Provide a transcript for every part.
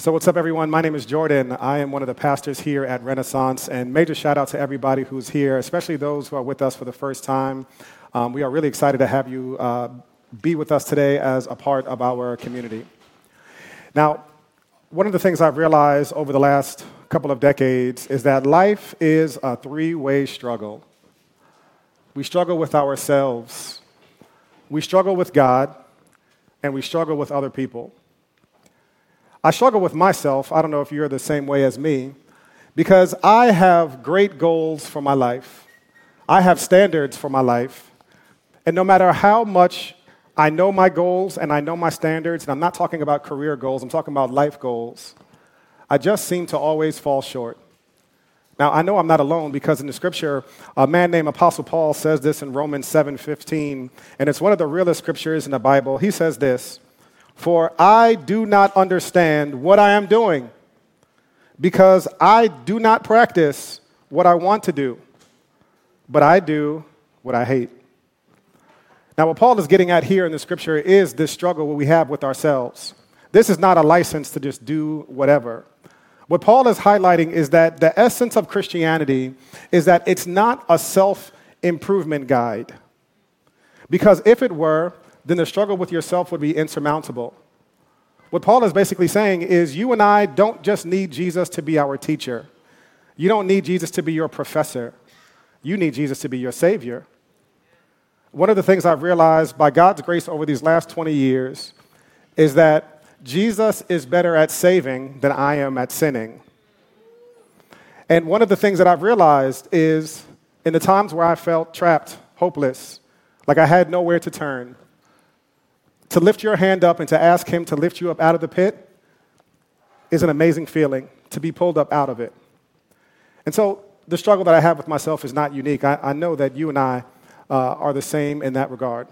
So, what's up, everyone? My name is Jordan. I am one of the pastors here at Renaissance, and major shout out to everybody who's here, especially those who are with us for the first time. Um, we are really excited to have you uh, be with us today as a part of our community. Now, one of the things I've realized over the last couple of decades is that life is a three way struggle. We struggle with ourselves, we struggle with God, and we struggle with other people. I struggle with myself. I don't know if you're the same way as me, because I have great goals for my life. I have standards for my life. And no matter how much I know my goals and I know my standards, and I'm not talking about career goals, I'm talking about life goals, I just seem to always fall short. Now, I know I'm not alone because in the scripture, a man named Apostle Paul says this in Romans 7:15, and it's one of the realest scriptures in the Bible. He says this, for I do not understand what I am doing because I do not practice what I want to do, but I do what I hate. Now, what Paul is getting at here in the scripture is this struggle we have with ourselves. This is not a license to just do whatever. What Paul is highlighting is that the essence of Christianity is that it's not a self improvement guide. Because if it were, then the struggle with yourself would be insurmountable. What Paul is basically saying is you and I don't just need Jesus to be our teacher. You don't need Jesus to be your professor. You need Jesus to be your Savior. One of the things I've realized by God's grace over these last 20 years is that Jesus is better at saving than I am at sinning. And one of the things that I've realized is in the times where I felt trapped, hopeless, like I had nowhere to turn, to lift your hand up and to ask Him to lift you up out of the pit is an amazing feeling to be pulled up out of it. And so the struggle that I have with myself is not unique. I, I know that you and I uh, are the same in that regard.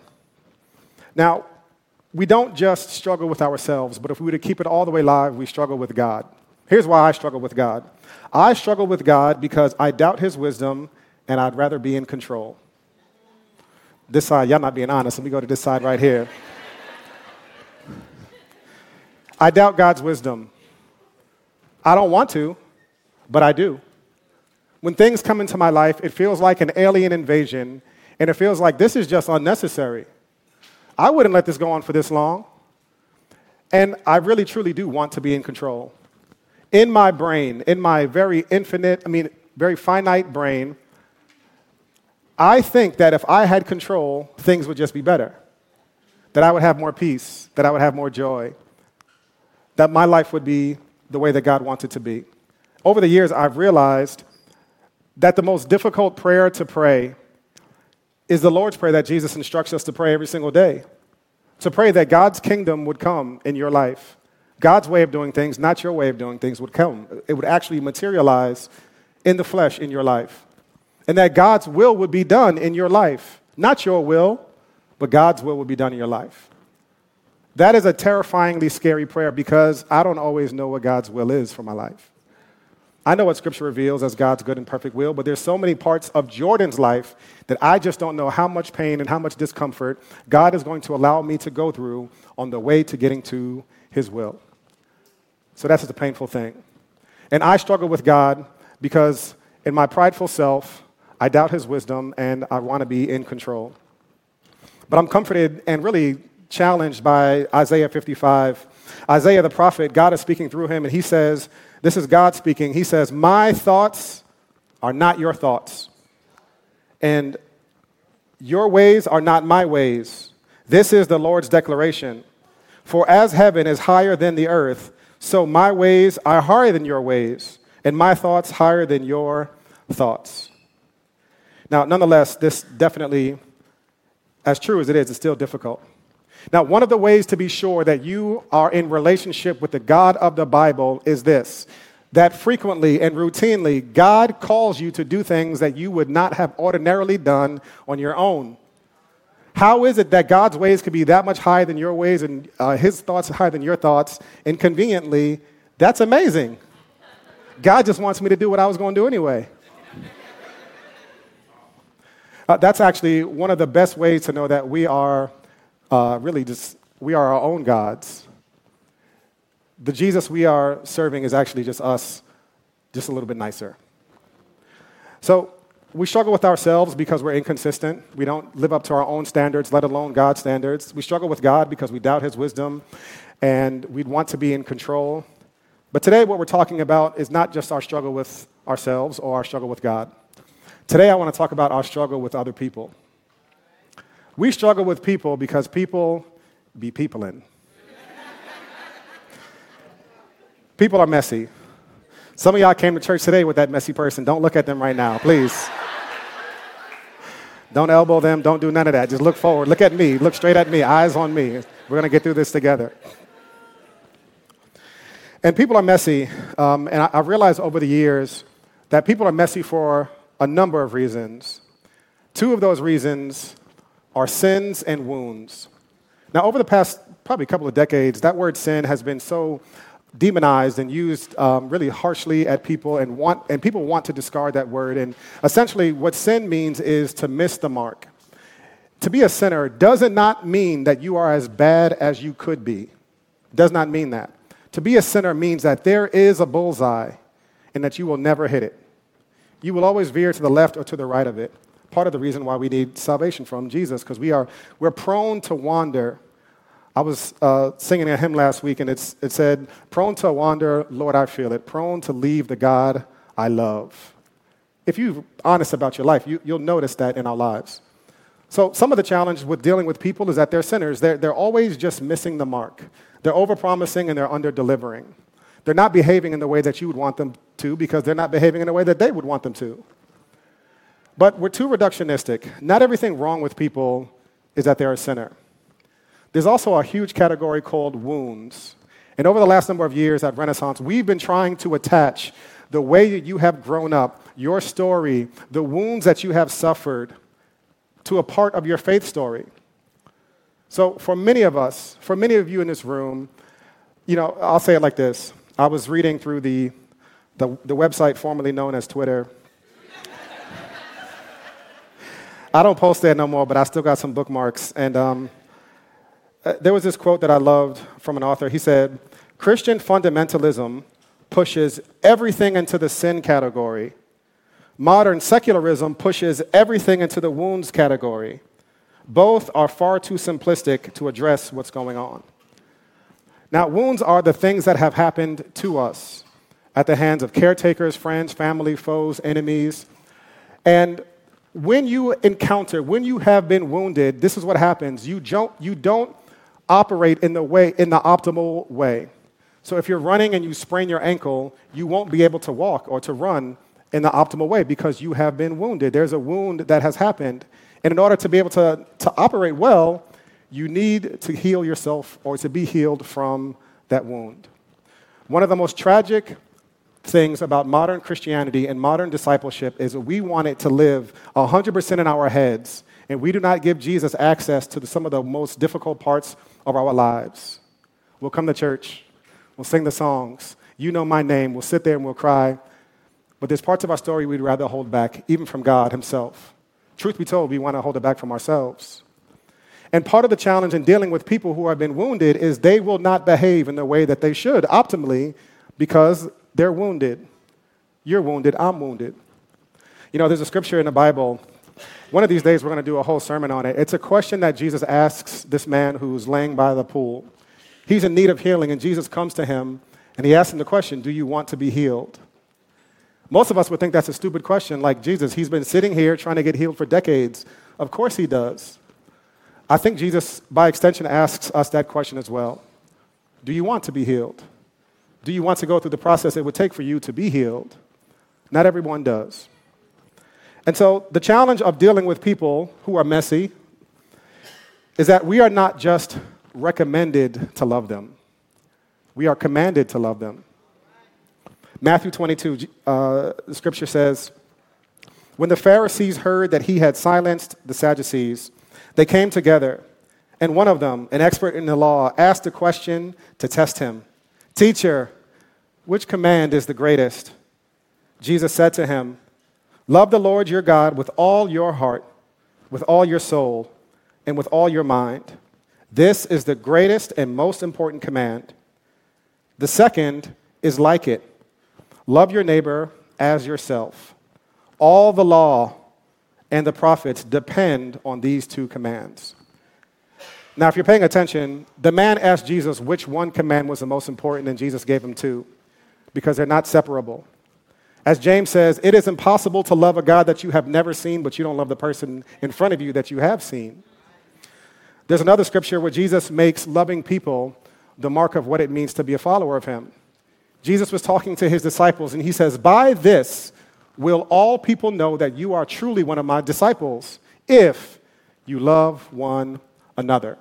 Now, we don't just struggle with ourselves, but if we were to keep it all the way live, we struggle with God. Here's why I struggle with God I struggle with God because I doubt His wisdom and I'd rather be in control. This side, y'all not being honest. Let me go to this side right here. I doubt God's wisdom. I don't want to, but I do. When things come into my life, it feels like an alien invasion, and it feels like this is just unnecessary. I wouldn't let this go on for this long. And I really, truly do want to be in control. In my brain, in my very infinite, I mean, very finite brain, I think that if I had control, things would just be better. That I would have more peace, that I would have more joy, that my life would be the way that God wants it to be. Over the years, I've realized that the most difficult prayer to pray is the Lord's Prayer that Jesus instructs us to pray every single day. To pray that God's kingdom would come in your life. God's way of doing things, not your way of doing things, would come. It would actually materialize in the flesh in your life. And that God's will would be done in your life. Not your will, but God's will would be done in your life. That is a terrifyingly scary prayer because I don't always know what God's will is for my life. I know what Scripture reveals as God's good and perfect will, but there's so many parts of Jordan's life that I just don't know how much pain and how much discomfort God is going to allow me to go through on the way to getting to His will. So that's just a painful thing. And I struggle with God because in my prideful self, I doubt His wisdom and I want to be in control. But I'm comforted and really challenged by Isaiah 55. Isaiah the prophet, God is speaking through him, and he says, This is God speaking. He says, My thoughts are not your thoughts, and your ways are not my ways. This is the Lord's declaration. For as heaven is higher than the earth, so my ways are higher than your ways, and my thoughts higher than your thoughts. Now, nonetheless, this definitely, as true as it is, is still difficult. Now, one of the ways to be sure that you are in relationship with the God of the Bible is this that frequently and routinely, God calls you to do things that you would not have ordinarily done on your own. How is it that God's ways could be that much higher than your ways and uh, his thoughts higher than your thoughts? And conveniently, that's amazing. God just wants me to do what I was going to do anyway. Uh, that's actually one of the best ways to know that we are uh, really just, we are our own gods. the Jesus we are serving is actually just us, just a little bit nicer. So we struggle with ourselves because we're inconsistent. We don't live up to our own standards, let alone God's standards. We struggle with God because we doubt His wisdom and we'd want to be in control. But today, what we're talking about is not just our struggle with ourselves or our struggle with God. Today, I want to talk about our struggle with other people. We struggle with people because people be people in. people are messy. Some of y'all came to church today with that messy person. Don't look at them right now, please. don't elbow them. Don't do none of that. Just look forward. Look at me. Look straight at me. Eyes on me. We're going to get through this together. And people are messy. Um, and I, I realized over the years that people are messy for a number of reasons. Two of those reasons are sins and wounds. Now, over the past probably a couple of decades, that word sin has been so demonized and used um, really harshly at people, and, want, and people want to discard that word. And essentially, what sin means is to miss the mark. To be a sinner does not mean that you are as bad as you could be. Does not mean that. To be a sinner means that there is a bullseye and that you will never hit it. You will always veer to the left or to the right of it. Part of the reason why we need salvation from Jesus, because we are we're prone to wander I was uh, singing a hymn last week, and it said, Prone to wander, Lord, I feel it. Prone to leave the God I love. If you're honest about your life, you, will notice that in our lives. So, some of the challenge with dealing with people is that they're sinners. They're, they're always just missing the mark. They're overpromising and they're under delivering. They're not behaving in the way that you would want them to because they're not behaving in the way that they would want them to. But we're too reductionistic. Not everything wrong with people is that they're a sinner. There's also a huge category called wounds. And over the last number of years at Renaissance, we've been trying to attach the way that you have grown up, your story, the wounds that you have suffered, to a part of your faith story. So, for many of us, for many of you in this room, you know, I'll say it like this. I was reading through the, the, the website formerly known as Twitter. I don't post there no more, but I still got some bookmarks. And um, uh, there was this quote that I loved from an author. He said, Christian fundamentalism pushes everything into the sin category. Modern secularism pushes everything into the wounds category. Both are far too simplistic to address what's going on. Now, wounds are the things that have happened to us at the hands of caretakers, friends, family, foes, enemies. And when you encounter, when you have been wounded, this is what happens. You don't, you don't operate in the way in the optimal way. So if you're running and you sprain your ankle, you won't be able to walk or to run in the optimal way because you have been wounded. There's a wound that has happened. And in order to be able to, to operate well, you need to heal yourself or to be healed from that wound. One of the most tragic things about modern Christianity and modern discipleship is we want it to live 100% in our heads, and we do not give Jesus access to the, some of the most difficult parts of our lives. We'll come to church, we'll sing the songs. You know my name. We'll sit there and we'll cry. But there's parts of our story we'd rather hold back, even from God Himself. Truth be told, we want to hold it back from ourselves. And part of the challenge in dealing with people who have been wounded is they will not behave in the way that they should optimally because they're wounded. You're wounded, I'm wounded. You know, there's a scripture in the Bible one of these days, we're going to do a whole sermon on it. It's a question that Jesus asks this man who's laying by the pool. He's in need of healing, and Jesus comes to him and he asks him the question Do you want to be healed? Most of us would think that's a stupid question, like Jesus, he's been sitting here trying to get healed for decades. Of course he does. I think Jesus, by extension, asks us that question as well Do you want to be healed? Do you want to go through the process it would take for you to be healed? Not everyone does. And so, the challenge of dealing with people who are messy is that we are not just recommended to love them, we are commanded to love them. Matthew 22, uh, the scripture says, When the Pharisees heard that he had silenced the Sadducees, they came together, and one of them, an expert in the law, asked a question to test him Teacher, which command is the greatest? Jesus said to him, Love the Lord your God with all your heart, with all your soul, and with all your mind. This is the greatest and most important command. The second is like it love your neighbor as yourself. All the law and the prophets depend on these two commands. Now, if you're paying attention, the man asked Jesus which one command was the most important, and Jesus gave him two because they're not separable. As James says, it is impossible to love a God that you have never seen, but you don't love the person in front of you that you have seen. There's another scripture where Jesus makes loving people the mark of what it means to be a follower of him. Jesus was talking to his disciples, and he says, By this will all people know that you are truly one of my disciples, if you love one another.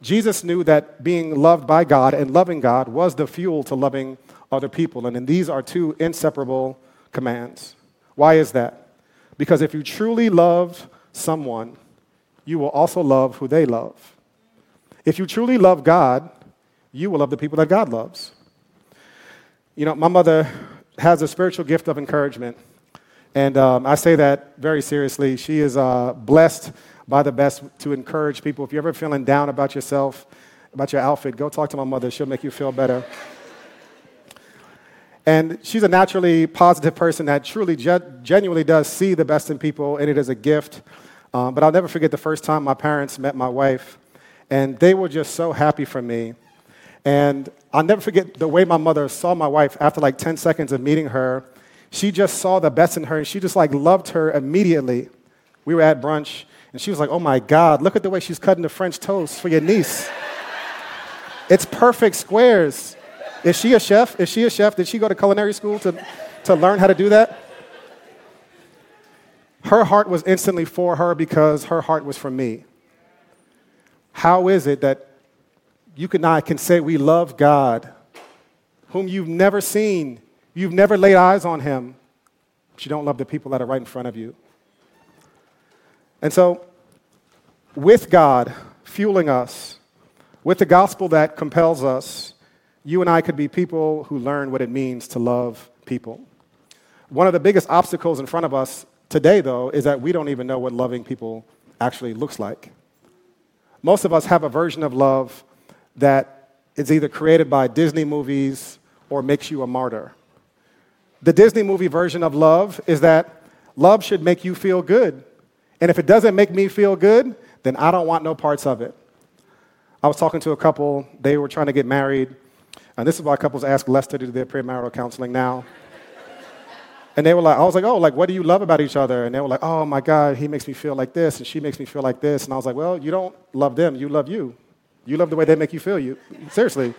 Jesus knew that being loved by God and loving God was the fuel to loving other people. And these are two inseparable commands. Why is that? Because if you truly love someone, you will also love who they love. If you truly love God, you will love the people that God loves. You know, my mother has a spiritual gift of encouragement. And um, I say that very seriously. She is uh, blessed by the best to encourage people. If you're ever feeling down about yourself, about your outfit, go talk to my mother. She'll make you feel better. And she's a naturally positive person that truly, genuinely does see the best in people, and it is a gift. Um, but I'll never forget the first time my parents met my wife, and they were just so happy for me. And I'll never forget the way my mother saw my wife after like 10 seconds of meeting her. She just saw the best in her, and she just like loved her immediately. We were at brunch, and she was like, Oh my God, look at the way she's cutting the French toast for your niece. it's perfect squares. Is she a chef? Is she a chef? Did she go to culinary school to, to learn how to do that? Her heart was instantly for her because her heart was for me. How is it that you and I can say we love God, whom you've never seen, you've never laid eyes on him, but you don't love the people that are right in front of you? And so, with God fueling us, with the gospel that compels us, you and I could be people who learn what it means to love people. One of the biggest obstacles in front of us today, though, is that we don't even know what loving people actually looks like. Most of us have a version of love that is either created by Disney movies or makes you a martyr. The Disney movie version of love is that love should make you feel good. And if it doesn't make me feel good, then I don't want no parts of it. I was talking to a couple, they were trying to get married, and this is why couples ask Lester to do their premarital counseling now. and they were like, I was like, oh, like, what do you love about each other? And they were like, oh my God, he makes me feel like this, and she makes me feel like this. And I was like, well, you don't love them, you love you. You love the way they make you feel. You seriously.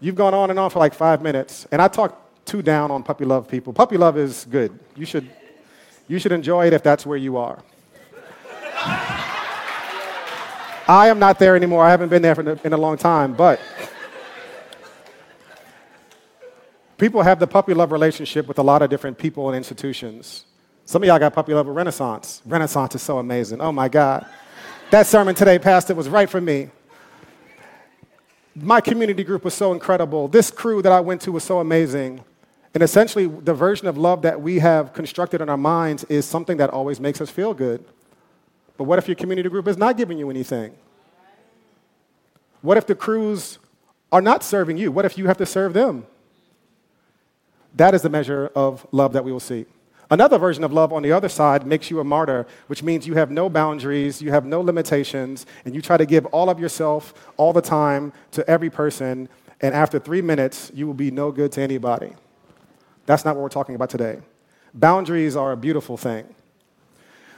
You've gone on and on for like five minutes, and I talk too down on puppy love people. Puppy love is good. You should, you should enjoy it if that's where you are. I am not there anymore. I haven't been there in a long time, but people have the puppy love relationship with a lot of different people and institutions. Some of y'all got puppy love with Renaissance. Renaissance is so amazing. Oh my God. That sermon today, Pastor, was right for me. My community group was so incredible. This crew that I went to was so amazing. And essentially, the version of love that we have constructed in our minds is something that always makes us feel good. But what if your community group is not giving you anything? What if the crews are not serving you? What if you have to serve them? That is the measure of love that we will see. Another version of love on the other side makes you a martyr, which means you have no boundaries, you have no limitations, and you try to give all of yourself all the time to every person, and after three minutes, you will be no good to anybody. That's not what we're talking about today. Boundaries are a beautiful thing.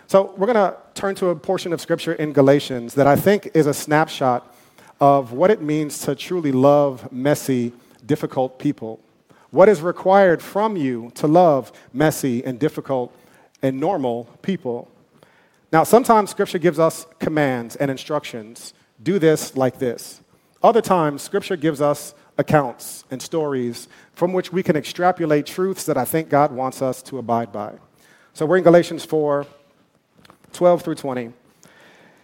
So, we're going to turn to a portion of scripture in Galatians that I think is a snapshot of what it means to truly love messy, difficult people. What is required from you to love messy and difficult and normal people? Now, sometimes Scripture gives us commands and instructions do this like this. Other times, Scripture gives us accounts and stories from which we can extrapolate truths that I think God wants us to abide by. So we're in Galatians 4 12 through 20.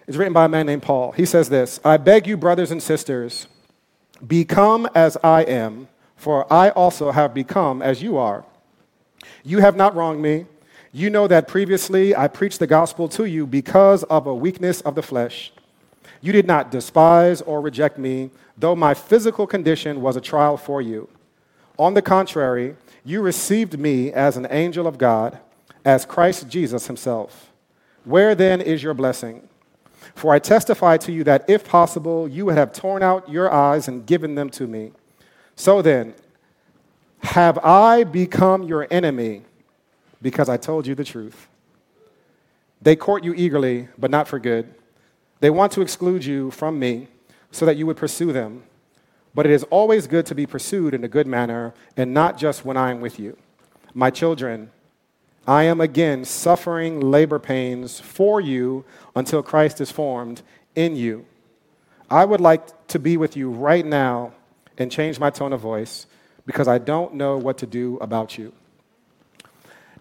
It's written by a man named Paul. He says this I beg you, brothers and sisters, become as I am for I also have become as you are. You have not wronged me. You know that previously I preached the gospel to you because of a weakness of the flesh. You did not despise or reject me, though my physical condition was a trial for you. On the contrary, you received me as an angel of God, as Christ Jesus himself. Where then is your blessing? For I testify to you that if possible, you would have torn out your eyes and given them to me. So then, have I become your enemy because I told you the truth? They court you eagerly, but not for good. They want to exclude you from me so that you would pursue them. But it is always good to be pursued in a good manner and not just when I am with you. My children, I am again suffering labor pains for you until Christ is formed in you. I would like to be with you right now and change my tone of voice because I don't know what to do about you.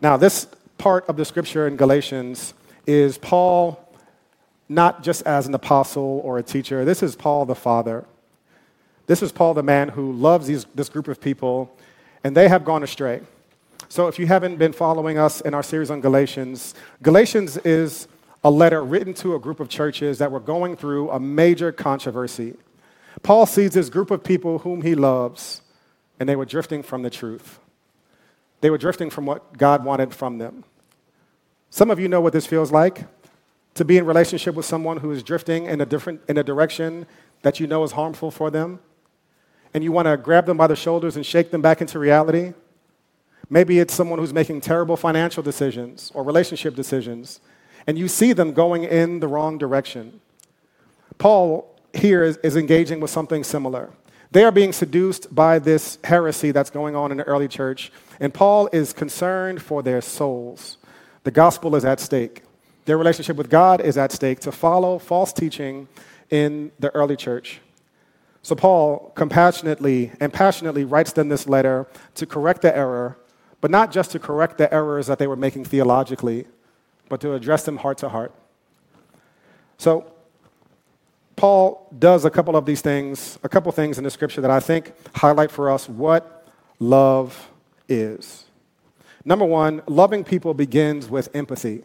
Now, this part of the scripture in Galatians is Paul not just as an apostle or a teacher. This is Paul the Father. This is Paul the man who loves these, this group of people, and they have gone astray. So, if you haven't been following us in our series on Galatians, Galatians is a letter written to a group of churches that were going through a major controversy. Paul sees this group of people whom he loves, and they were drifting from the truth. They were drifting from what God wanted from them. Some of you know what this feels like to be in relationship with someone who is drifting in a different in a direction that you know is harmful for them and you want to grab them by the shoulders and shake them back into reality maybe it's someone who's making terrible financial decisions or relationship decisions and you see them going in the wrong direction paul here is, is engaging with something similar they are being seduced by this heresy that's going on in the early church and paul is concerned for their souls the gospel is at stake their relationship with God is at stake to follow false teaching in the early church. So Paul compassionately and passionately writes them this letter to correct the error, but not just to correct the errors that they were making theologically, but to address them heart to heart. So Paul does a couple of these things, a couple things in the scripture that I think highlight for us what love is. Number one, loving people begins with empathy.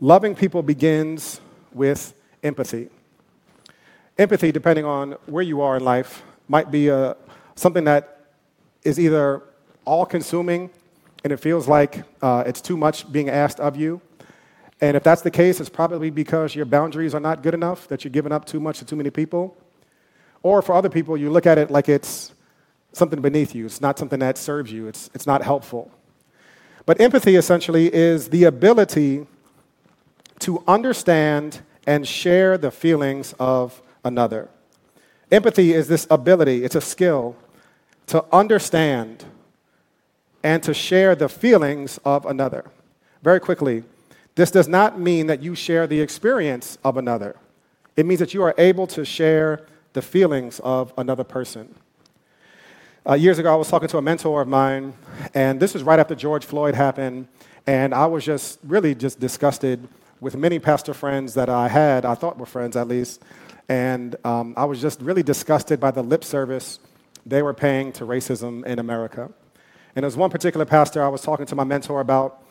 Loving people begins with empathy. Empathy, depending on where you are in life, might be a, uh, something that is either all consuming and it feels like uh, it's too much being asked of you. And if that's the case, it's probably because your boundaries are not good enough, that you're giving up too much to too many people. Or for other people, you look at it like it's something beneath you, it's not something that serves you, it's, it's not helpful. But empathy essentially is the ability to understand and share the feelings of another. Empathy is this ability, it's a skill to understand and to share the feelings of another. Very quickly, this does not mean that you share the experience of another. It means that you are able to share the feelings of another person. Uh, years ago, I was talking to a mentor of mine, and this was right after George Floyd happened, and I was just really just disgusted with many pastor friends that I had, I thought were friends at least, and um, I was just really disgusted by the lip service they were paying to racism in America. And there was one particular pastor I was talking to my mentor about,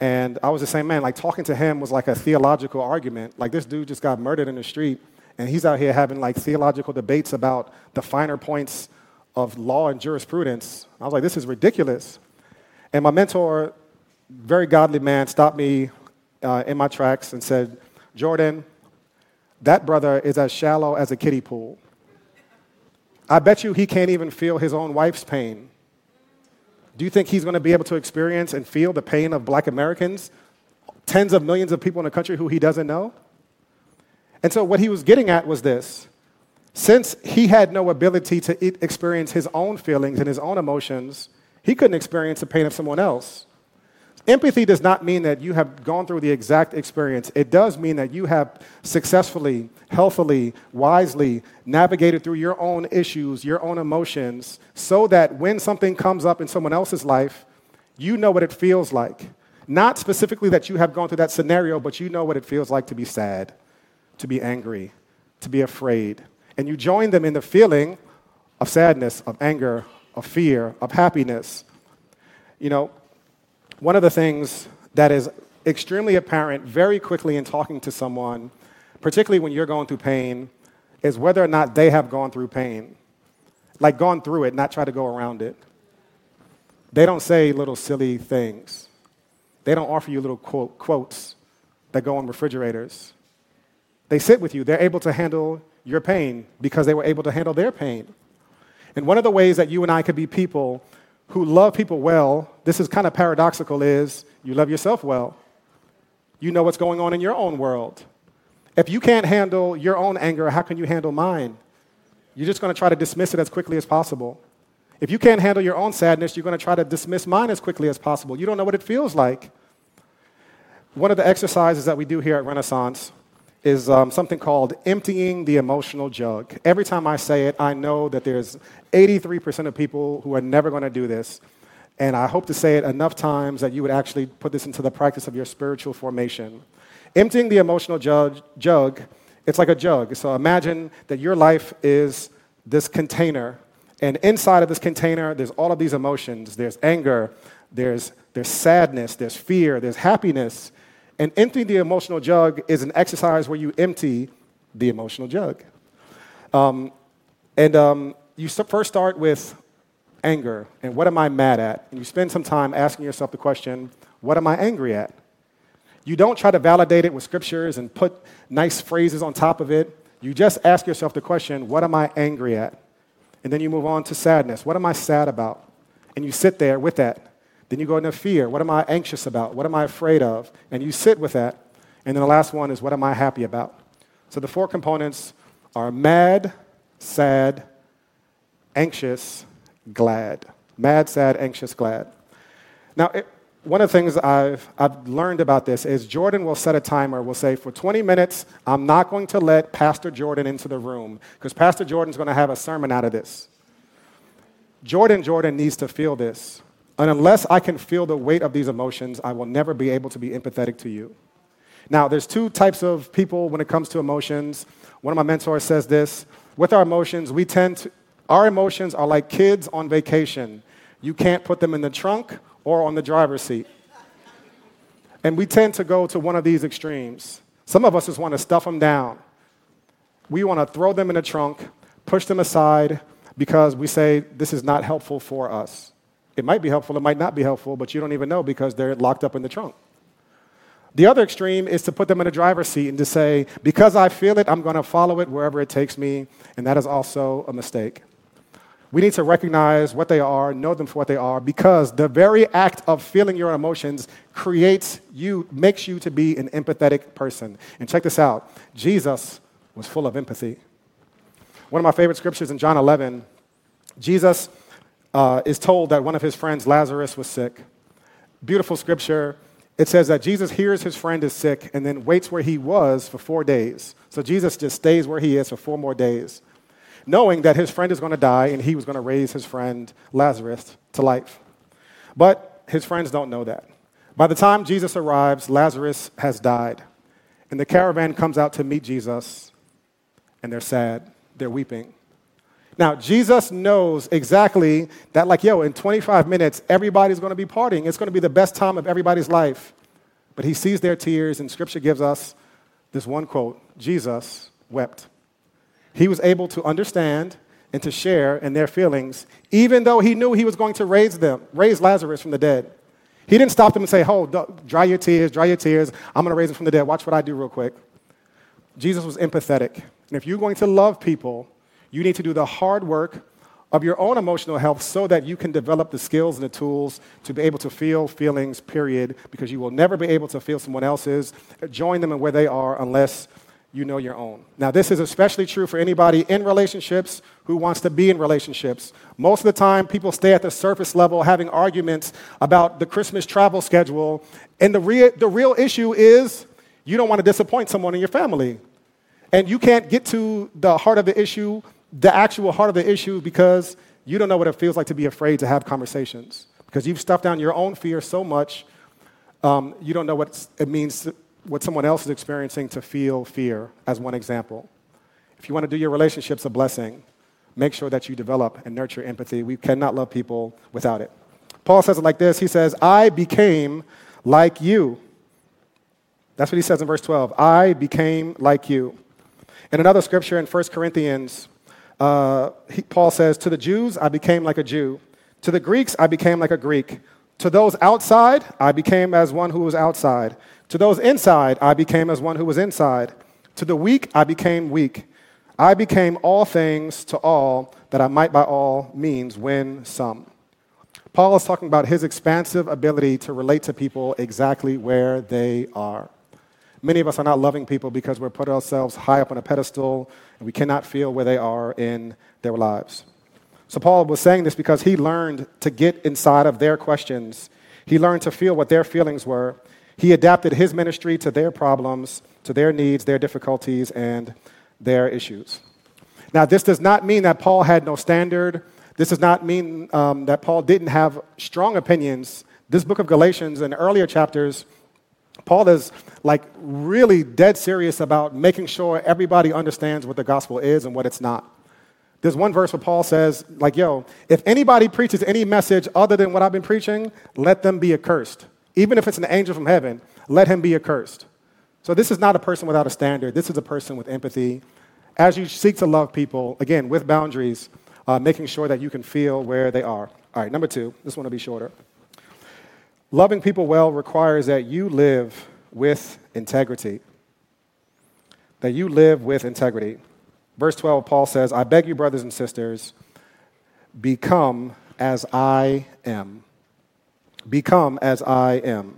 and I was the same man. Like, talking to him was like a theological argument. Like, this dude just got murdered in the street, and he's out here having like theological debates about the finer points of law and jurisprudence. I was like, this is ridiculous. And my mentor, very godly man, stopped me uh, in my tracks and said, Jordan, that brother is as shallow as a kiddie pool. I bet you he can't even feel his own wife's pain. Do you think he's going to be able to experience and feel the pain of black Americans, tens of millions of people in the country who he doesn't know? And so, what he was getting at was this since he had no ability to experience his own feelings and his own emotions, he couldn't experience the pain of someone else. Empathy does not mean that you have gone through the exact experience. It does mean that you have successfully, healthily, wisely navigated through your own issues, your own emotions, so that when something comes up in someone else's life, you know what it feels like. Not specifically that you have gone through that scenario, but you know what it feels like to be sad, to be angry, to be afraid. And you join them in the feeling of sadness, of anger, of fear, of happiness. You know, one of the things that is extremely apparent very quickly in talking to someone, particularly when you're going through pain, is whether or not they have gone through pain. Like gone through it, not try to go around it. They don't say little silly things. They don't offer you little quote, quotes that go on refrigerators. They sit with you. They're able to handle your pain because they were able to handle their pain. And one of the ways that you and I could be people who love people well, this is kind of paradoxical, is you love yourself well. You know what's going on in your own world. If you can't handle your own anger, how can you handle mine? You're just going to try to dismiss it as quickly as possible. If you can't handle your own sadness, you're going to try to dismiss mine as quickly as possible. You don't know what it feels like. One of the exercises that we do here at Renaissance is um, something called emptying the emotional jug. Every time I say it, I know that there's 83% of people who are never going to do this. And I hope to say it enough times that you would actually put this into the practice of your spiritual formation. Emptying the emotional jug, jug, it's like a jug. So imagine that your life is this container, and inside of this container, there's all of these emotions. There's anger, there's, there's sadness, there's fear, there's happiness. And emptying the emotional jug is an exercise where you empty the emotional jug. Um, and um, you first start with anger and what am I mad at? And you spend some time asking yourself the question, what am I angry at? You don't try to validate it with scriptures and put nice phrases on top of it. You just ask yourself the question, what am I angry at? And then you move on to sadness. What am I sad about? And you sit there with that. Then you go into fear. What am I anxious about? What am I afraid of? And you sit with that. And then the last one is, what am I happy about? So the four components are mad, sad, anxious, glad. Mad, sad, anxious, glad. Now, it, one of the things I've, I've learned about this is Jordan will set a timer, will say, for 20 minutes, I'm not going to let Pastor Jordan into the room because Pastor Jordan's going to have a sermon out of this. Jordan Jordan needs to feel this. And unless I can feel the weight of these emotions, I will never be able to be empathetic to you. Now, there's two types of people when it comes to emotions. One of my mentors says this with our emotions, we tend to, our emotions are like kids on vacation. You can't put them in the trunk or on the driver's seat. And we tend to go to one of these extremes. Some of us just want to stuff them down. We want to throw them in the trunk, push them aside, because we say this is not helpful for us. It might be helpful, it might not be helpful, but you don't even know because they're locked up in the trunk. The other extreme is to put them in a driver's seat and to say, because I feel it, I'm going to follow it wherever it takes me, and that is also a mistake. We need to recognize what they are, know them for what they are, because the very act of feeling your emotions creates you, makes you to be an empathetic person. And check this out Jesus was full of empathy. One of my favorite scriptures in John 11, Jesus uh, is told that one of his friends, Lazarus, was sick. Beautiful scripture. It says that Jesus hears his friend is sick and then waits where he was for four days. So Jesus just stays where he is for four more days knowing that his friend is going to die and he was going to raise his friend Lazarus to life. But his friends don't know that. By the time Jesus arrives, Lazarus has died. And the caravan comes out to meet Jesus, and they're sad. They're weeping. Now, Jesus knows exactly that, like, yo, in 25 minutes, everybody's going to be partying. It's going to be the best time of everybody's life. But he sees their tears, and scripture gives us this one quote Jesus wept. He was able to understand and to share in their feelings, even though he knew he was going to raise them, raise Lazarus from the dead. He didn't stop them and say, Hold, dry your tears, dry your tears. I'm going to raise him from the dead. Watch what I do real quick. Jesus was empathetic. And if you're going to love people, you need to do the hard work of your own emotional health so that you can develop the skills and the tools to be able to feel feelings, period, because you will never be able to feel someone else's. Join them in where they are unless you know your own. Now, this is especially true for anybody in relationships who wants to be in relationships. Most of the time, people stay at the surface level having arguments about the Christmas travel schedule, and the, rea- the real issue is you don't want to disappoint someone in your family. And you can't get to the heart of the issue, the actual heart of the issue, because you don't know what it feels like to be afraid to have conversations. Because you've stuffed down your own fear so much, um, you don't know what it means to, what someone else is experiencing to feel fear, as one example. If you want to do your relationships a blessing, make sure that you develop and nurture empathy. We cannot love people without it. Paul says it like this He says, I became like you. That's what he says in verse 12. I became like you. In another scripture in 1 Corinthians, uh, he, Paul says, To the Jews, I became like a Jew. To the Greeks, I became like a Greek. To those outside, I became as one who was outside. To those inside, I became as one who was inside. To the weak, I became weak. I became all things to all that I might by all means win some. Paul is talking about his expansive ability to relate to people exactly where they are. Many of us are not loving people because we're put ourselves high up on a pedestal and we cannot feel where they are in their lives. So, Paul was saying this because he learned to get inside of their questions. He learned to feel what their feelings were. He adapted his ministry to their problems, to their needs, their difficulties, and their issues. Now, this does not mean that Paul had no standard this does not mean um, that Paul didn't have strong opinions. This book of Galatians and earlier chapters, Paul is like really dead serious about making sure everybody understands what the gospel is and what it's not. There's one verse where Paul says, like, yo, if anybody preaches any message other than what I've been preaching, let them be accursed. Even if it's an angel from heaven, let him be accursed. So this is not a person without a standard. This is a person with empathy. As you seek to love people, again, with boundaries, uh, making sure that you can feel where they are. All right, number two, this one will be shorter. Loving people well requires that you live with integrity. That you live with integrity. Verse 12, Paul says, I beg you, brothers and sisters, become as I am. Become as I am.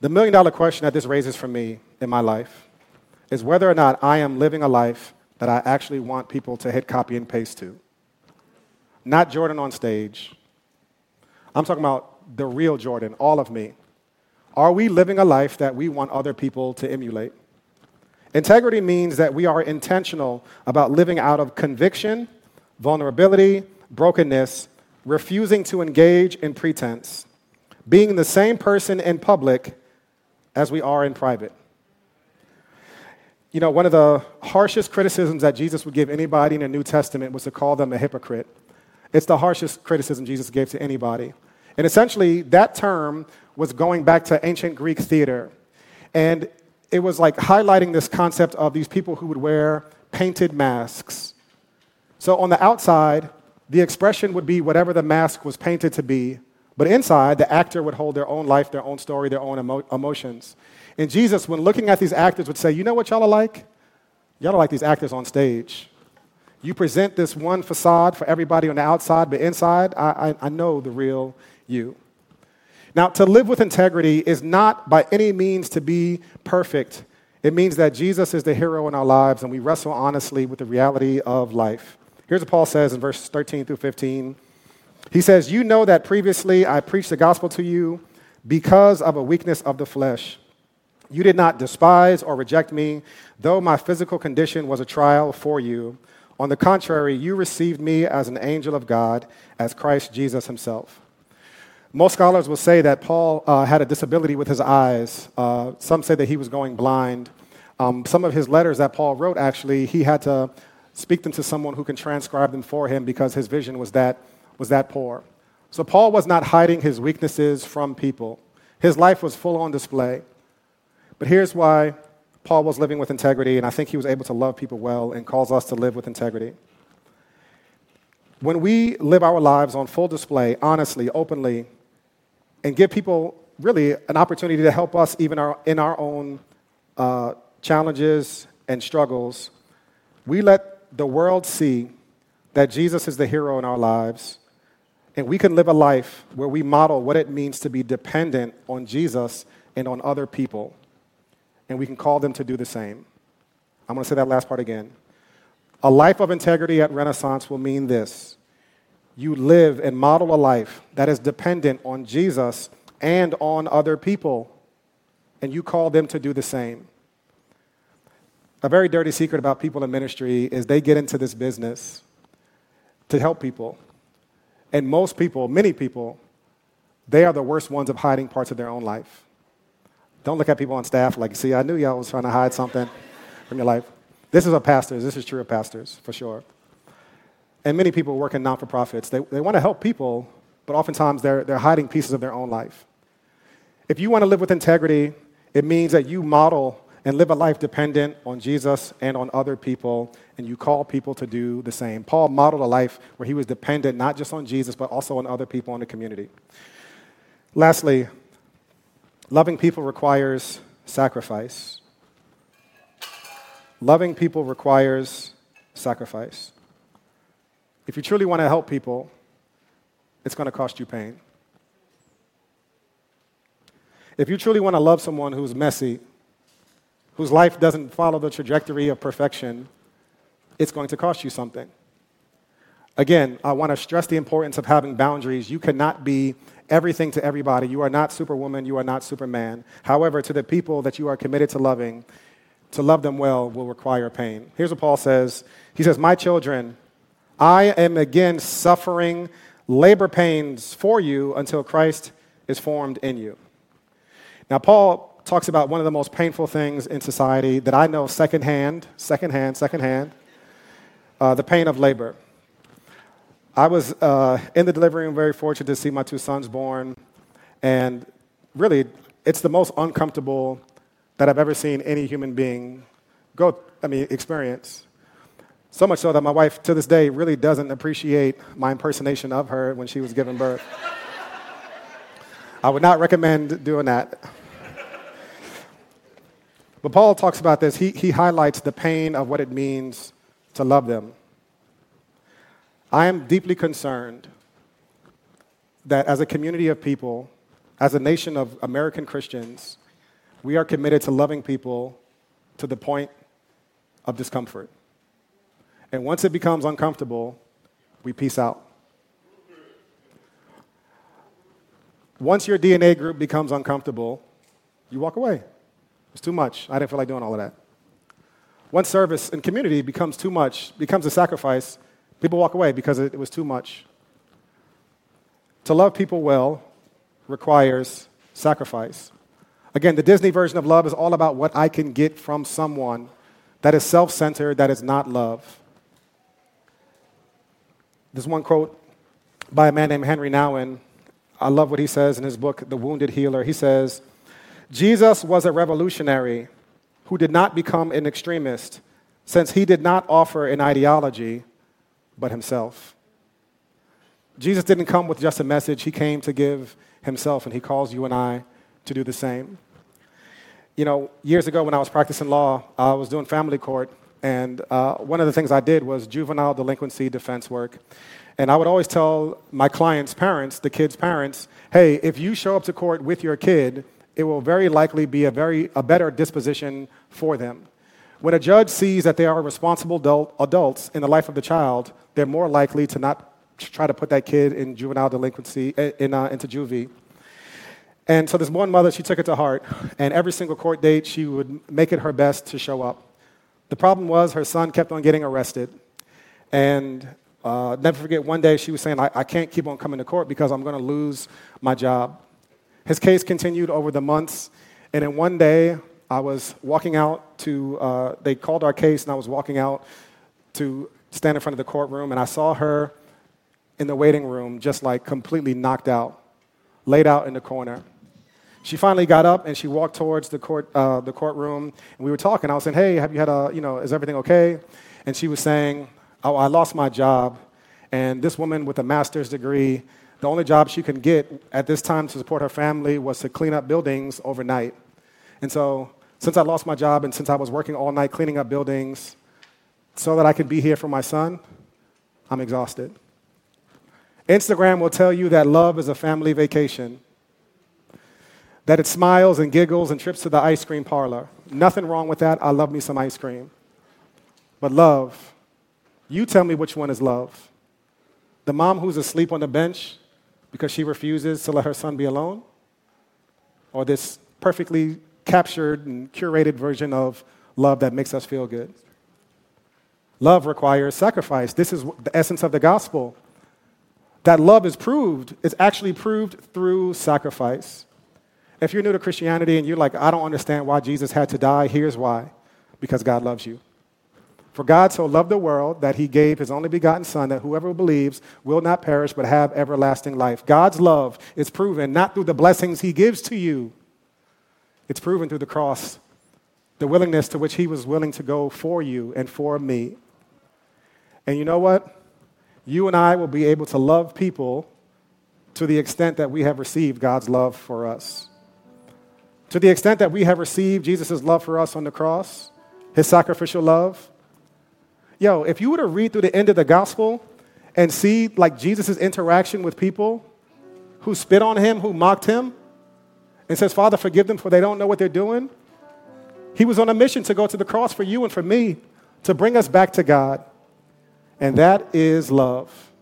The million dollar question that this raises for me in my life is whether or not I am living a life that I actually want people to hit copy and paste to not Jordan on stage. I'm talking about the real Jordan, all of me. Are we living a life that we want other people to emulate? Integrity means that we are intentional about living out of conviction, vulnerability, brokenness, refusing to engage in pretense, being the same person in public as we are in private. You know, one of the harshest criticisms that Jesus would give anybody in the New Testament was to call them a hypocrite. It's the harshest criticism Jesus gave to anybody. And essentially, that term was going back to ancient Greek theater. And it was like highlighting this concept of these people who would wear painted masks. So on the outside, the expression would be whatever the mask was painted to be. But inside, the actor would hold their own life, their own story, their own emo- emotions. And Jesus, when looking at these actors, would say, You know what y'all are like? Y'all are like these actors on stage. You present this one facade for everybody on the outside, but inside, I, I, I know the real you. Now, to live with integrity is not by any means to be perfect. It means that Jesus is the hero in our lives and we wrestle honestly with the reality of life. Here's what Paul says in verses 13 through 15. He says, You know that previously I preached the gospel to you because of a weakness of the flesh. You did not despise or reject me, though my physical condition was a trial for you. On the contrary, you received me as an angel of God, as Christ Jesus himself. Most scholars will say that Paul uh, had a disability with his eyes. Uh, some say that he was going blind. Um, some of his letters that Paul wrote, actually, he had to speak them to someone who can transcribe them for him because his vision was that, was that poor. So Paul was not hiding his weaknesses from people. His life was full on display. But here's why Paul was living with integrity, and I think he was able to love people well and calls us to live with integrity. When we live our lives on full display, honestly, openly, and give people really an opportunity to help us even our, in our own uh, challenges and struggles, we let the world see that Jesus is the hero in our lives, and we can live a life where we model what it means to be dependent on Jesus and on other people and we can call them to do the same. I'm to say that last part again. A life of integrity at Renaissance will mean this you live and model a life that is dependent on Jesus and on other people, and you call them to do the same. A very dirty secret about people in ministry is they get into this business to help people. And most people, many people, they are the worst ones of hiding parts of their own life. Don't look at people on staff like, see, I knew y'all was trying to hide something from your life. This is a pastors. This is true of pastors, for sure. And many people work in non for profits. They, they want to help people, but oftentimes they're, they're hiding pieces of their own life. If you want to live with integrity, it means that you model and live a life dependent on Jesus and on other people, and you call people to do the same. Paul modeled a life where he was dependent not just on Jesus, but also on other people in the community. Lastly, loving people requires sacrifice. Loving people requires sacrifice. If you truly want to help people, it's going to cost you pain. If you truly want to love someone who's messy, whose life doesn't follow the trajectory of perfection, it's going to cost you something. Again, I want to stress the importance of having boundaries. You cannot be everything to everybody. You are not superwoman, you are not superman. However, to the people that you are committed to loving, to love them well will require pain. Here's what Paul says He says, My children, I am again suffering labor pains for you until Christ is formed in you. Now, Paul talks about one of the most painful things in society that I know secondhand, secondhand, secondhand, uh, the pain of labor. I was uh, in the delivery room, very fortunate to see my two sons born, and really, it's the most uncomfortable that I've ever seen any human being go, I mean, experience. So much so that my wife, to this day, really doesn't appreciate my impersonation of her when she was giving birth. I would not recommend doing that. But Paul talks about this. He, he highlights the pain of what it means to love them. I am deeply concerned that as a community of people, as a nation of American Christians, we are committed to loving people to the point of discomfort. And once it becomes uncomfortable, we peace out. Once your DNA group becomes uncomfortable, you walk away. It's too much. I didn't feel like doing all of that. Once service and community becomes too much, becomes a sacrifice, people walk away because it, was too much. To love people well requires sacrifice. Again, the Disney version of love is all about what I can get from someone that is self centered, that is not love. There's one quote by a man named Henri Nouwen. I love what he says in his book, The Wounded Healer. He says, Jesus was a revolutionary who did not become an extremist since he did not offer an ideology but himself. Jesus didn't come with just a message, he came to give himself, and he calls you and I to do the same. You know, years ago when I was practicing law, I was doing family court, and uh, one of the things I did was juvenile delinquency defense work. And I would always tell my clients' parents, the kids' parents, hey, if you show up to court with your kid, it will very likely be a, very, a better disposition for them. When a judge sees that they are responsible adult, adults in the life of the child, they're more likely to not try to put that kid in juvenile delinquency, eh, in, uh, into juvie. And so this one mother, she took it to heart, and every single court date, she would make it her best to show up. The problem was her son kept on getting arrested. And uh, never forget, one day she was saying, I, I can't keep on coming to court because I'm going to lose my job. His case continued over the months, and then one day I was walking out to, uh, they called our case, and I was walking out to stand in front of the courtroom, and I saw her in the waiting room just like completely knocked out, laid out in the corner. She finally got up and she walked towards the, court, uh, the courtroom, and we were talking. I was saying, Hey, have you had a, you know, is everything okay? And she was saying, Oh, I lost my job, and this woman with a master's degree the only job she could get at this time to support her family was to clean up buildings overnight. And so, since I lost my job and since I was working all night cleaning up buildings so that I could be here for my son, I'm exhausted. Instagram will tell you that love is a family vacation, that it smiles and giggles and trips to the ice cream parlor. Nothing wrong with that. I love me some ice cream. But love, you tell me which one is love. The mom who's asleep on the bench because she refuses to let her son be alone? Or this perfectly captured and curated version of love that makes us feel good? Love requires sacrifice. This is the essence of the gospel. That love is proved, it's actually proved through sacrifice. If you're new to Christianity and you're like, I don't understand why Jesus had to die, here's why because God loves you. For God so loved the world that he gave his only begotten Son, that whoever believes will not perish but have everlasting life. God's love is proven not through the blessings he gives to you, it's proven through the cross the willingness to which he was willing to go for you and for me. And you know what? You and I will be able to love people to the extent that we have received God's love for us. To the extent that we have received Jesus' love for us on the cross, his sacrificial love. Yo, if you were to read through the end of the gospel and see like Jesus' interaction with people who spit on him, who mocked him, and says, Father, forgive them for they don't know what they're doing. He was on a mission to go to the cross for you and for me to bring us back to God. And that is love.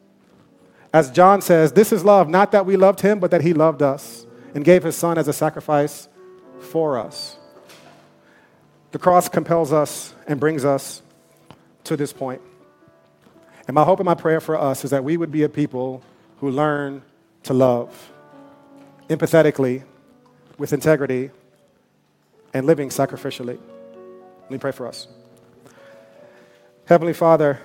As John says, this is love, not that we loved him, but that he loved us and gave his son as a sacrifice for us. The cross compels us and brings us to this point. And my hope and my prayer for us is that we would be a people who learn to love empathetically, with integrity, and living sacrificially. Let me pray for us. Heavenly Father,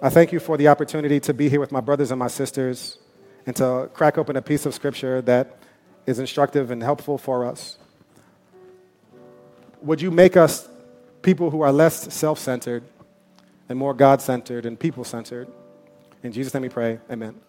I thank you for the opportunity to be here with my brothers and my sisters and to crack open a piece of scripture that is instructive and helpful for us would you make us people who are less self centered and more God centered and people centered? In Jesus' name we pray. Amen.